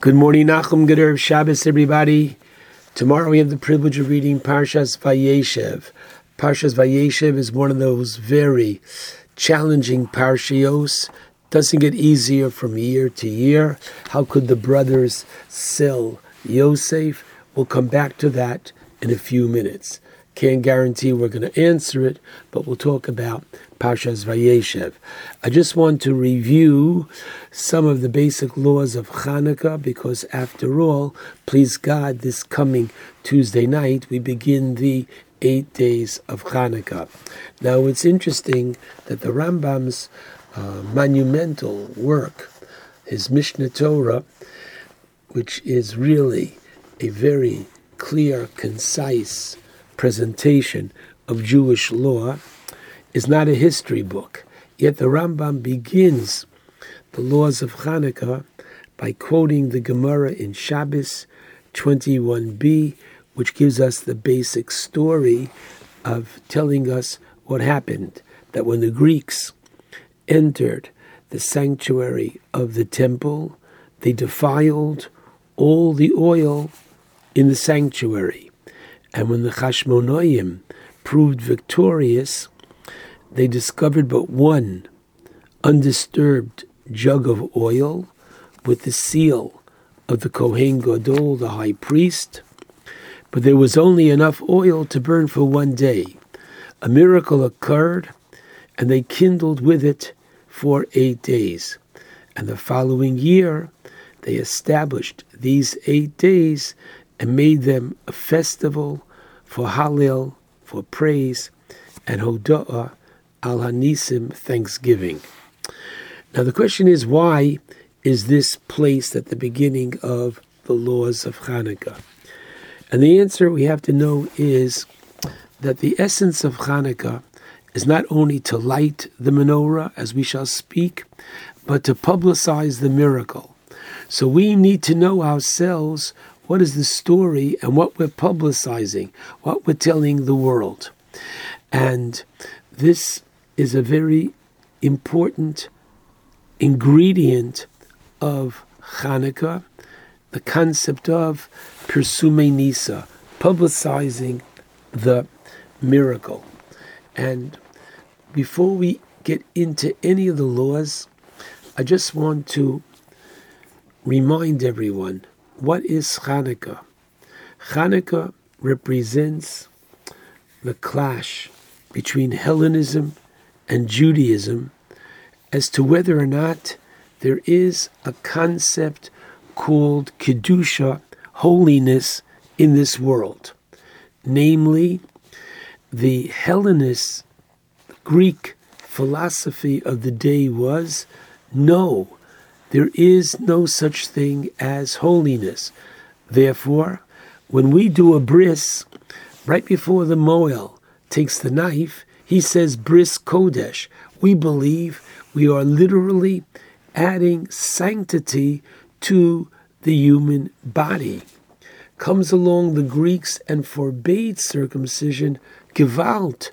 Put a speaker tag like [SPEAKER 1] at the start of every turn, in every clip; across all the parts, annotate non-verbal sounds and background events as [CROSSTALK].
[SPEAKER 1] Good morning, Nachum Gederev Shabbos, everybody. Tomorrow we have the privilege of reading Parshas Vayeshev. Parshas Vayeshev is one of those very challenging parshios. Doesn't get easier from year to year. How could the brothers sell Yosef? We'll come back to that in a few minutes. Can't guarantee we're going to answer it, but we'll talk about Parshas Vayeshev. I just want to review some of the basic laws of Hanukkah because, after all, please God, this coming Tuesday night we begin the eight days of Hanukkah. Now, it's interesting that the Rambam's uh, monumental work, his Mishnah Torah, which is really a very clear, concise presentation of Jewish law, is not a history book. Yet the Rambam begins the laws of Hanukkah by quoting the Gemara in Shabbos 21b, which gives us the basic story of telling us what happened. That when the Greeks entered the sanctuary of the temple, they defiled all the oil in the sanctuary. And when the Chashmonoim proved victorious, they discovered but one undisturbed jug of oil with the seal of the Kohen Gadol, the high priest, but there was only enough oil to burn for one day. A miracle occurred, and they kindled with it for eight days. And the following year, they established these eight days and made them a festival for Hallel, for praise, and Hoda'ah al Hanisim, thanksgiving. Now the question is, why is this placed at the beginning of the laws of Hanukkah? And the answer we have to know is that the essence of Hanukkah is not only to light the menorah, as we shall speak, but to publicize the miracle. So we need to know ourselves what is the story and what we're publicizing, what we're telling the world. And this is a very important ingredient of Hanukkah, the concept of Persume Nisa, publicizing the miracle. And before we get into any of the laws, I just want to remind everyone what is Hanukkah? Hanukkah represents the clash between Hellenism and Judaism as to whether or not there is a concept called Kedusha, holiness, in this world. Namely, the Hellenist Greek philosophy of the day was no, there is no such thing as holiness. Therefore, when we do a bris, right before the Mohel takes the knife, he says bris kodesh. We believe we are literally adding sanctity to the human body. Comes along the Greeks and forbade circumcision, gewalt.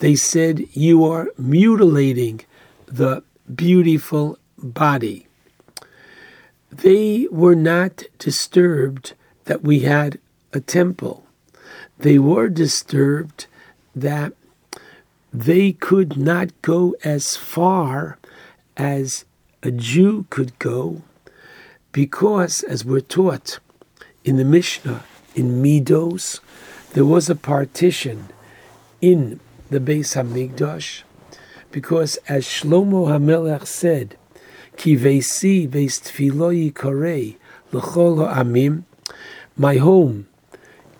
[SPEAKER 1] They said you are mutilating the beautiful body. They were not disturbed that we had a temple. They were disturbed that they could not go as far as a Jew could go because, as we're taught in the Mishnah, in Midos, there was a partition in the Beis Hamikdash, because as Shlomo HaMelech said, Ki veisi veis korei l'chol amim, my home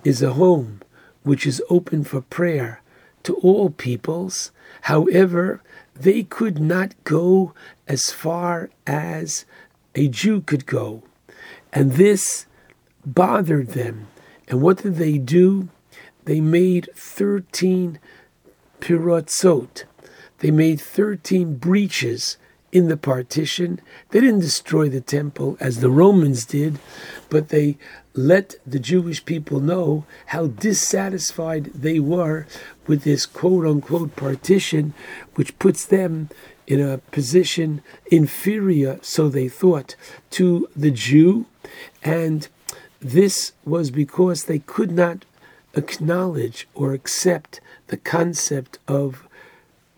[SPEAKER 1] is a home which is open for prayer to all peoples. However, they could not go as far as a Jew could go. And this bothered them. And what did they do? They made 13 piratzot. They made 13 breaches in the partition. They didn't destroy the temple as the Romans did, but they let the Jewish people know how dissatisfied they were with this quote unquote partition, which puts them in a position inferior, so they thought, to the Jew, and this was because they could not acknowledge or accept the concept of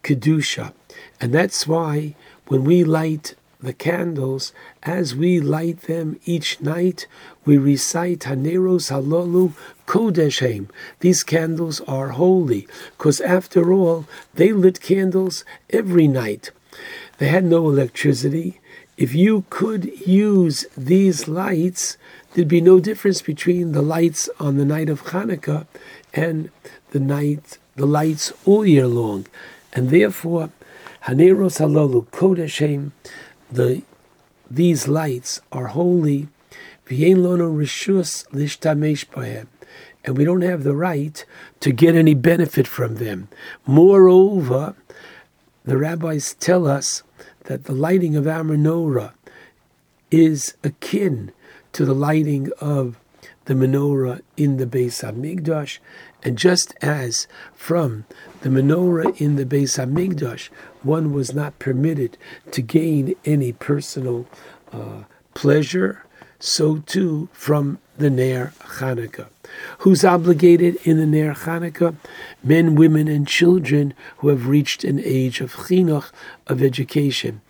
[SPEAKER 1] Kedusha. And that's why when we light the candles, as we light them each night, we recite Haneros Halolu Kodeshem. These candles are holy, because after all, they lit candles every night. They had no electricity. If you could use these lights, there'd be no difference between the lights on the night of Hanukkah and the night, the lights all year long. And therefore, Haneros Halolu Kodeshem, the these lights are holy, and we don't have the right to get any benefit from them. Moreover, the rabbis tell us that the lighting of our menorah is akin to the lighting of the menorah in the Beis Hamikdash, and just as from the menorah in the Beis Hamikdash, one was not permitted to gain any personal uh, pleasure, so too from the Ner Chanukah. Who's obligated in the Ner Chanukah? Men, women, and children who have reached an age of chinuch, of education.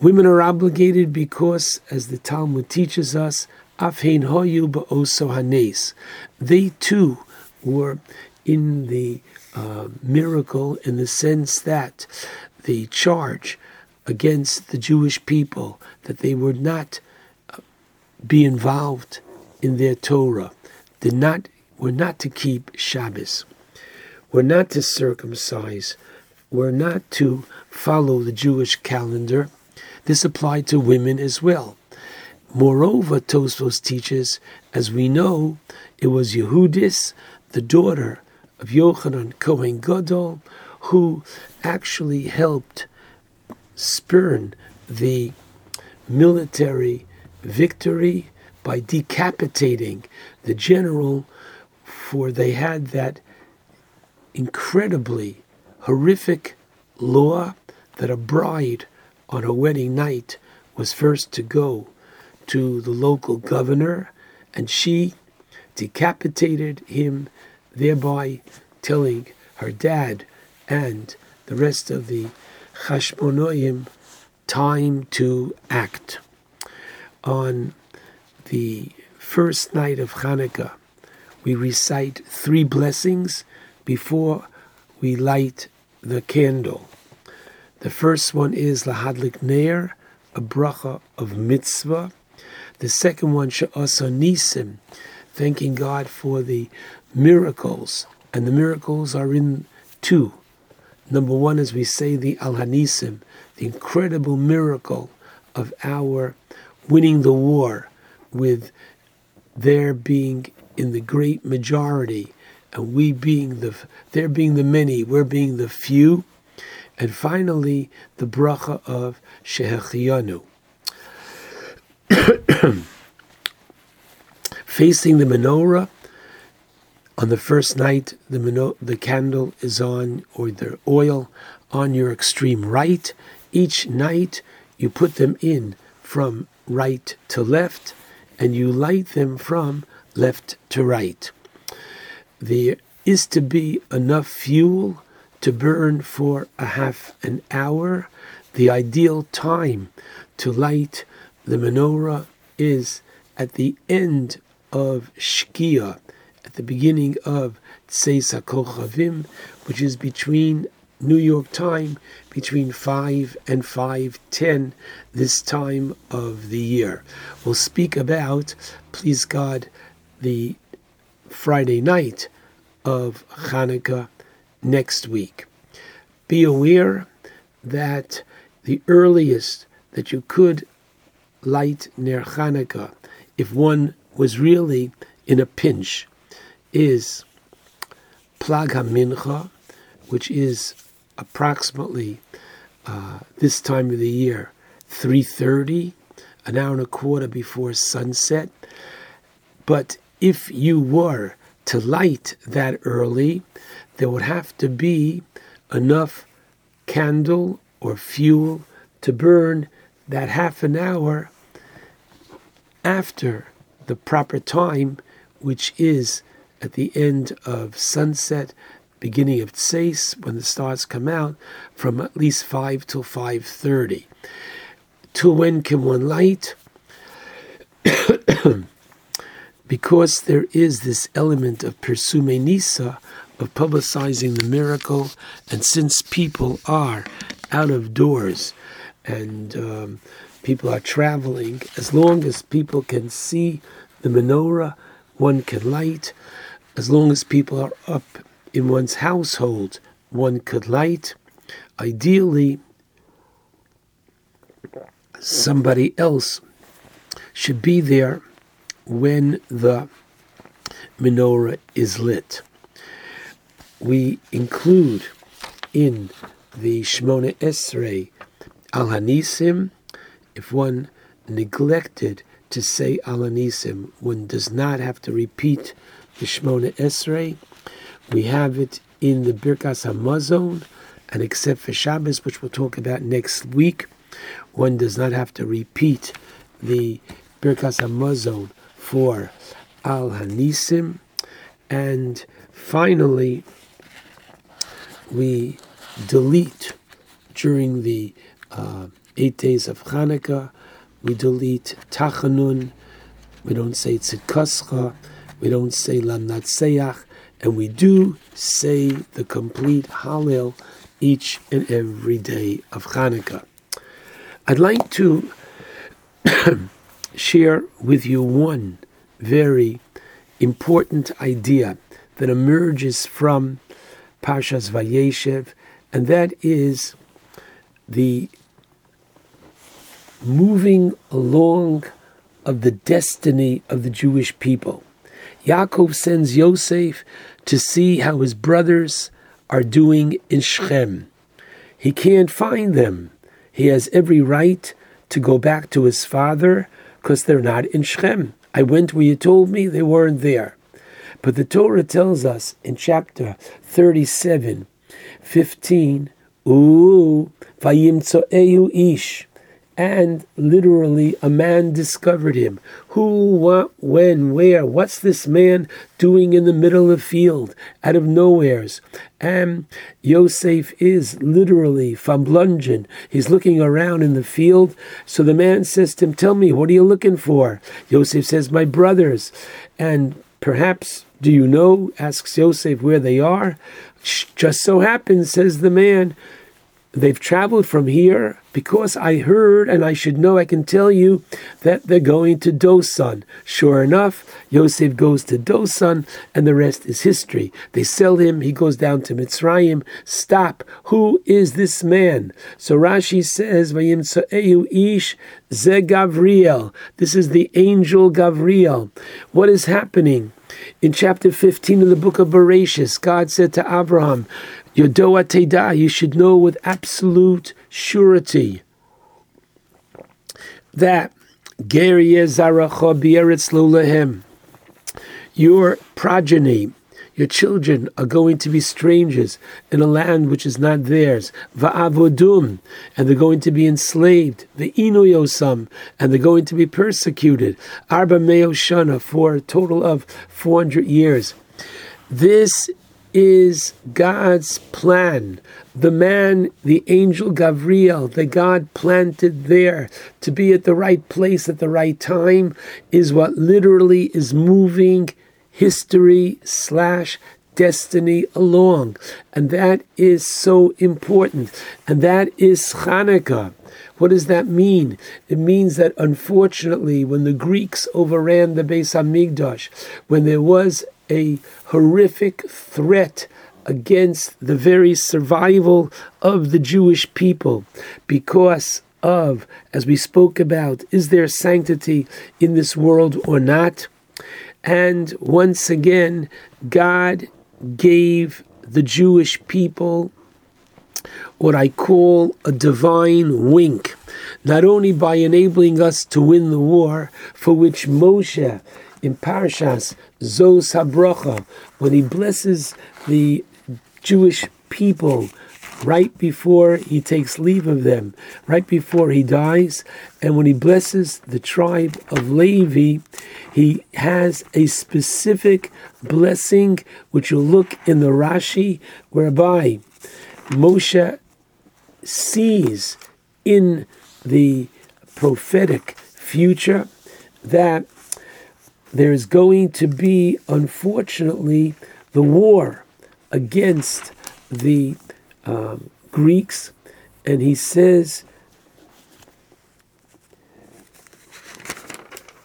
[SPEAKER 1] Women are obligated because, as the Talmud teaches us, afhein hoyu ba'oso hanes. They too were in the uh, miracle in the sense that the charge against the Jewish people that they would not uh, be involved in their Torah, did not were not to keep Shabbos, were not to circumcise, were not to follow the Jewish calendar. This applied to women as well. Moreover, Tosfos teaches, as we know, it was Yehudis, the daughter of Yochanan Kohen Gadol, who actually helped spurn the military victory by decapitating the general, for they had that incredibly horrific law that a bride on a wedding night was first to go to the local governor, and she decapitated him, thereby telling her dad and the rest of the Chashmonoim time to act. On the first night of Hanukkah, we recite three blessings before we light the candle. The first one is Lahadlik Neir, a bracha of mitzvah. The second one, Sha'asa Nisim, thanking God for the miracles. And the miracles are in two. Number one, as we say, the Al Hanisim, the incredible miracle of our winning the war with their being in the great majority and we being the there being the many, we're being the few. And finally, the bracha of Shehechiyanu. [COUGHS] Facing the menorah, on the first night, the, mino- the candle is on, or the oil on your extreme right. Each night, you put them in from right to left, and you light them from left to right. There is to be enough fuel to burn for a half an hour. The ideal time to light the menorah is at the end of Shkia, at the beginning of Tseis HaKochavim, which is between New York time, between 5 and 5.10 this time of the year. We'll speak about, please God, the Friday night of Hanukkah next week. Be aware that the earliest that you could light Ner Hanukkah, if one was really in a pinch, is Plag HaMincha, which is approximately uh, this time of the year, 3.30, an hour and a quarter before sunset. But if you were to light that early, there would have to be enough candle or fuel to burn that half an hour after the proper time, which is at the end of sunset, beginning of tseis, when the stars come out, from at least 5 till 5.30. Till when can one light? [COUGHS] because there is this element of persume nisa, of publicizing the miracle, and since people are out of doors and um, people are traveling, as long as people can see the menorah, one can light. As long as people are up in one's household, one could light. Ideally, somebody else should be there when the menorah is lit. We include in the Shmona Esrei Al Hanisim, if one neglected to say Al Hanisim, one does not have to repeat the Shmona Esrei. We have it in the Birkas Hamazon, and except for Shabbos, which we'll talk about next week, one does not have to repeat the Birkas Hamazon for Al Hanisim. And finally, we delete during the uh, eight days of Hanukkah, we delete Tachanun, we don't say Tzidkascha, we don't say Lamnatseach, and we do say the complete Hallel each and every day of Hanukkah. I'd like to [COUGHS] share with you one very important idea that emerges from Parshas Vayeshev, and that is the moving along of the destiny of the Jewish people. Yaakov sends Yosef to see how his brothers are doing in Shechem. He can't find them. He has every right to go back to his father because they're not in Shechem. I went where you told me they weren't there. But the Torah tells us in chapter 37, 15, Ooh, Vayimtso'ehu ish and literally a man discovered him. Who, what, when, where? What's this man doing in the middle of the field, out of nowheres? And Yosef is literally famblungen. He's looking around in the field. So the man says to him, Tell me, what are you looking for? Yosef says, My brothers. And perhaps, do you know? asks Yosef where they are. Just so happens, says the man, they've traveled from here because I heard and I should know, I can tell you that they're going to Dosan. Sure enough, Yosef goes to Dosan and the rest is history. They sell him, he goes down to Mitzrayim. Stop. Who is this man? So Rashi says, ish ze Gavriel. This is the angel Gavriel. What is happening? In chapter 15 of the book of Bereshis, God said to Abraham, Yodoa Teda, you should know with absolute surety that your progeny, your children are going to be strangers in a land which is not theirs. Va'avodum, and they're going to be enslaved. The Ve'inuyosam, and they're going to be persecuted. Arba Meoshana, for a total of 400 years. This is God's plan. The man, the angel Gabriel, that God planted there to be at the right place at the right time, is what literally is moving history slash destiny along. And that is so important. And that is Hanukkah. What does that mean? It means that unfortunately, when the Greeks overran the Beis Hamikdash, when there was a horrific threat against the very survival of the Jewish people because of, as we spoke about, is there sanctity in this world or not? And once again, God gave the Jewish people what I call a divine wink, not only by enabling us to win the war for which Moshe in Parashas Zos Habrocha, when he blesses the Jewish people right before he takes leave of them, right before he dies. And when he blesses the tribe of Levi, he has a specific blessing, which you'll look in the Rashi, whereby Moshe sees in the prophetic future that there is going to be, unfortunately, the war against the um, Greeks, and he says,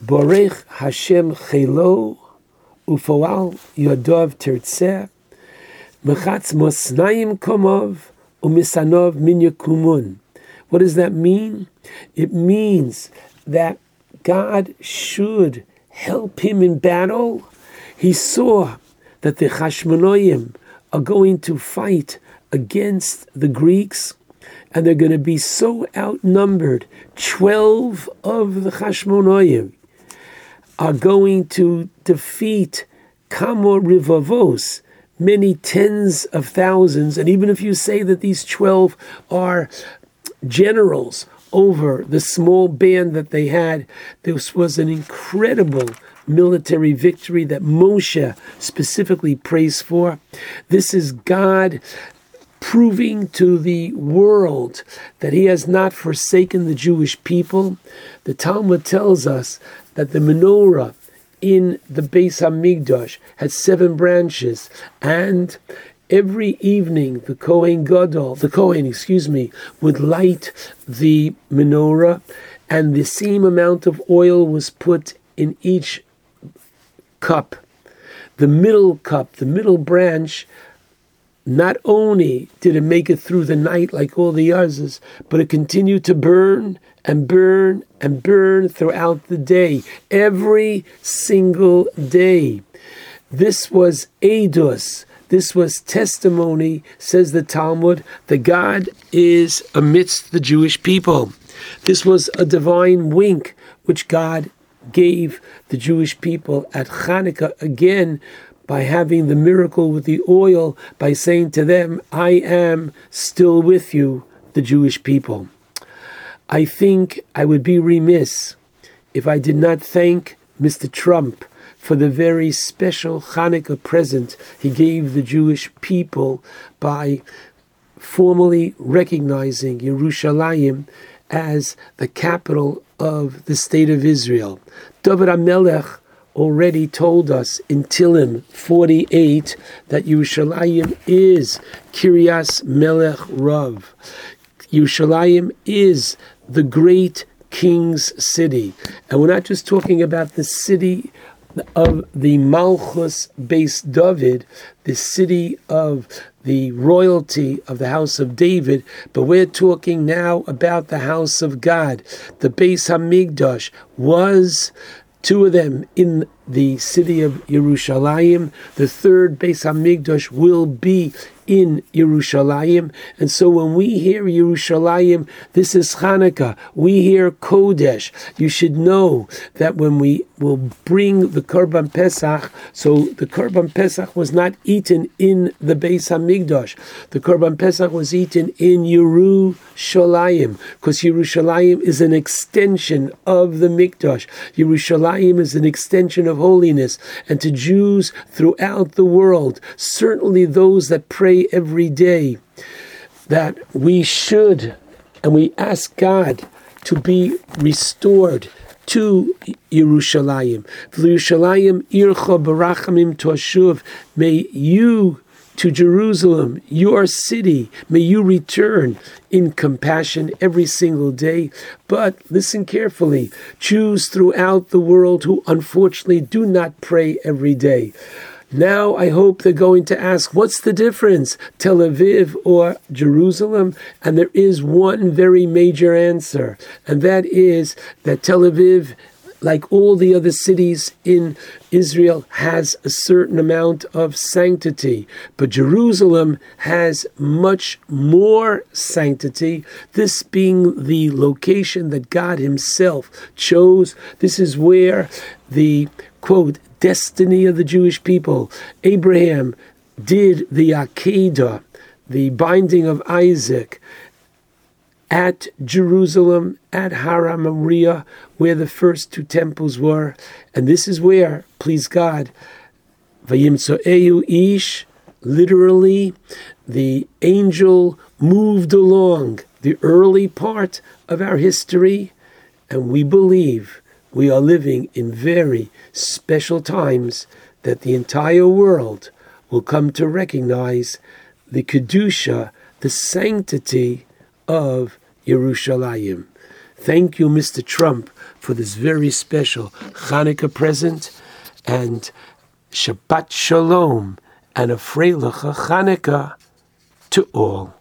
[SPEAKER 1] Borech Hashem Chelo Ufoal Yodov Tertzeh Mechatz Mosnaim Komov Umisanov Minyakumun. What does that mean? It means that God should help him in battle. He saw that the Hashmonoim are going to fight against the Greeks, and they're going to be so outnumbered. Twelve of the Hashmonoim are going to defeat Kamo Rivavos, many tens of thousands. And even if you say that these twelve are generals over the small band that they had. This was an incredible military victory that Moshe specifically prays for. This is God proving to the world that he has not forsaken the Jewish people. The Talmud tells us that the menorah in the Beis Hamikdash had seven branches, and every evening the Kohen Gadol, the Kohen, excuse me, would light the menorah, and the same amount of oil was put in each cup. The middle cup, the middle branch, not only did it make it through the night like all the others, but it continued to burn and burn and burn throughout the day, every single day. This was Eidos, this was testimony, says the Talmud, that God is amidst the Jewish people. This was a divine wink which God gave the Jewish people at Hanukkah again by having the miracle with the oil, by saying to them, I am still with you, the Jewish people. I think I would be remiss if I did not thank Mr. Trump for the very special Hanukkah present he gave the Jewish people by formally recognizing Yerushalayim as the capital of the state of Israel. David HaMelech already told us in Tilim 48 that Yerushalayim is Kiryas Melech Rav. Yerushalayim is the great king's city. And we're not just talking about the city of the Malchus Beis David, the city of the royalty of the house of David, but we're talking now about the house of God. The Beis Hamikdash was two of them in the city of Yerushalayim. The third Beis Hamikdash will be in Yerushalayim. And so when we hear Yerushalayim, this is Hanukkah. We hear Kodesh. You should know that when we will bring the Korban Pesach, so the Korban Pesach was not eaten in the Beis Hamikdash. The Korban Pesach was eaten in Yerushalayim, because Yerushalayim is an extension of the Mikdash. Yerushalayim is an extension of holiness. And to Jews throughout the world, certainly those that pray every day that we should and we ask God to be restored to Yerushalayim. Yerushalayim ircha barachamim toshuv. May you to Jerusalem, your city, may you return in compassion every single day. But listen carefully. Jews throughout the world who unfortunately do not pray every day. Now I hope they're going to ask, what's the difference, Tel Aviv or Jerusalem? And there is one very major answer, and that is that Tel Aviv like all the other cities in Israel, has a certain amount of sanctity, but Jerusalem has much more sanctity. This being the location that God Himself chose. This is where the quote destiny of the Jewish people. Abraham did the Akedah, the binding of Isaac at Jerusalem, at Har Moriah, where the first two temples were. And this is where, please God, Vayimtso'eu Ish, literally, the angel moved along the early part of our history, and we believe we are living in very special times that the entire world will come to recognize the Kedusha, the sanctity of Yerushalayim. Thank you, Mr. Trump, for this very special Hanukkah present and Shabbat Shalom and a Freilich Hanukkah to all.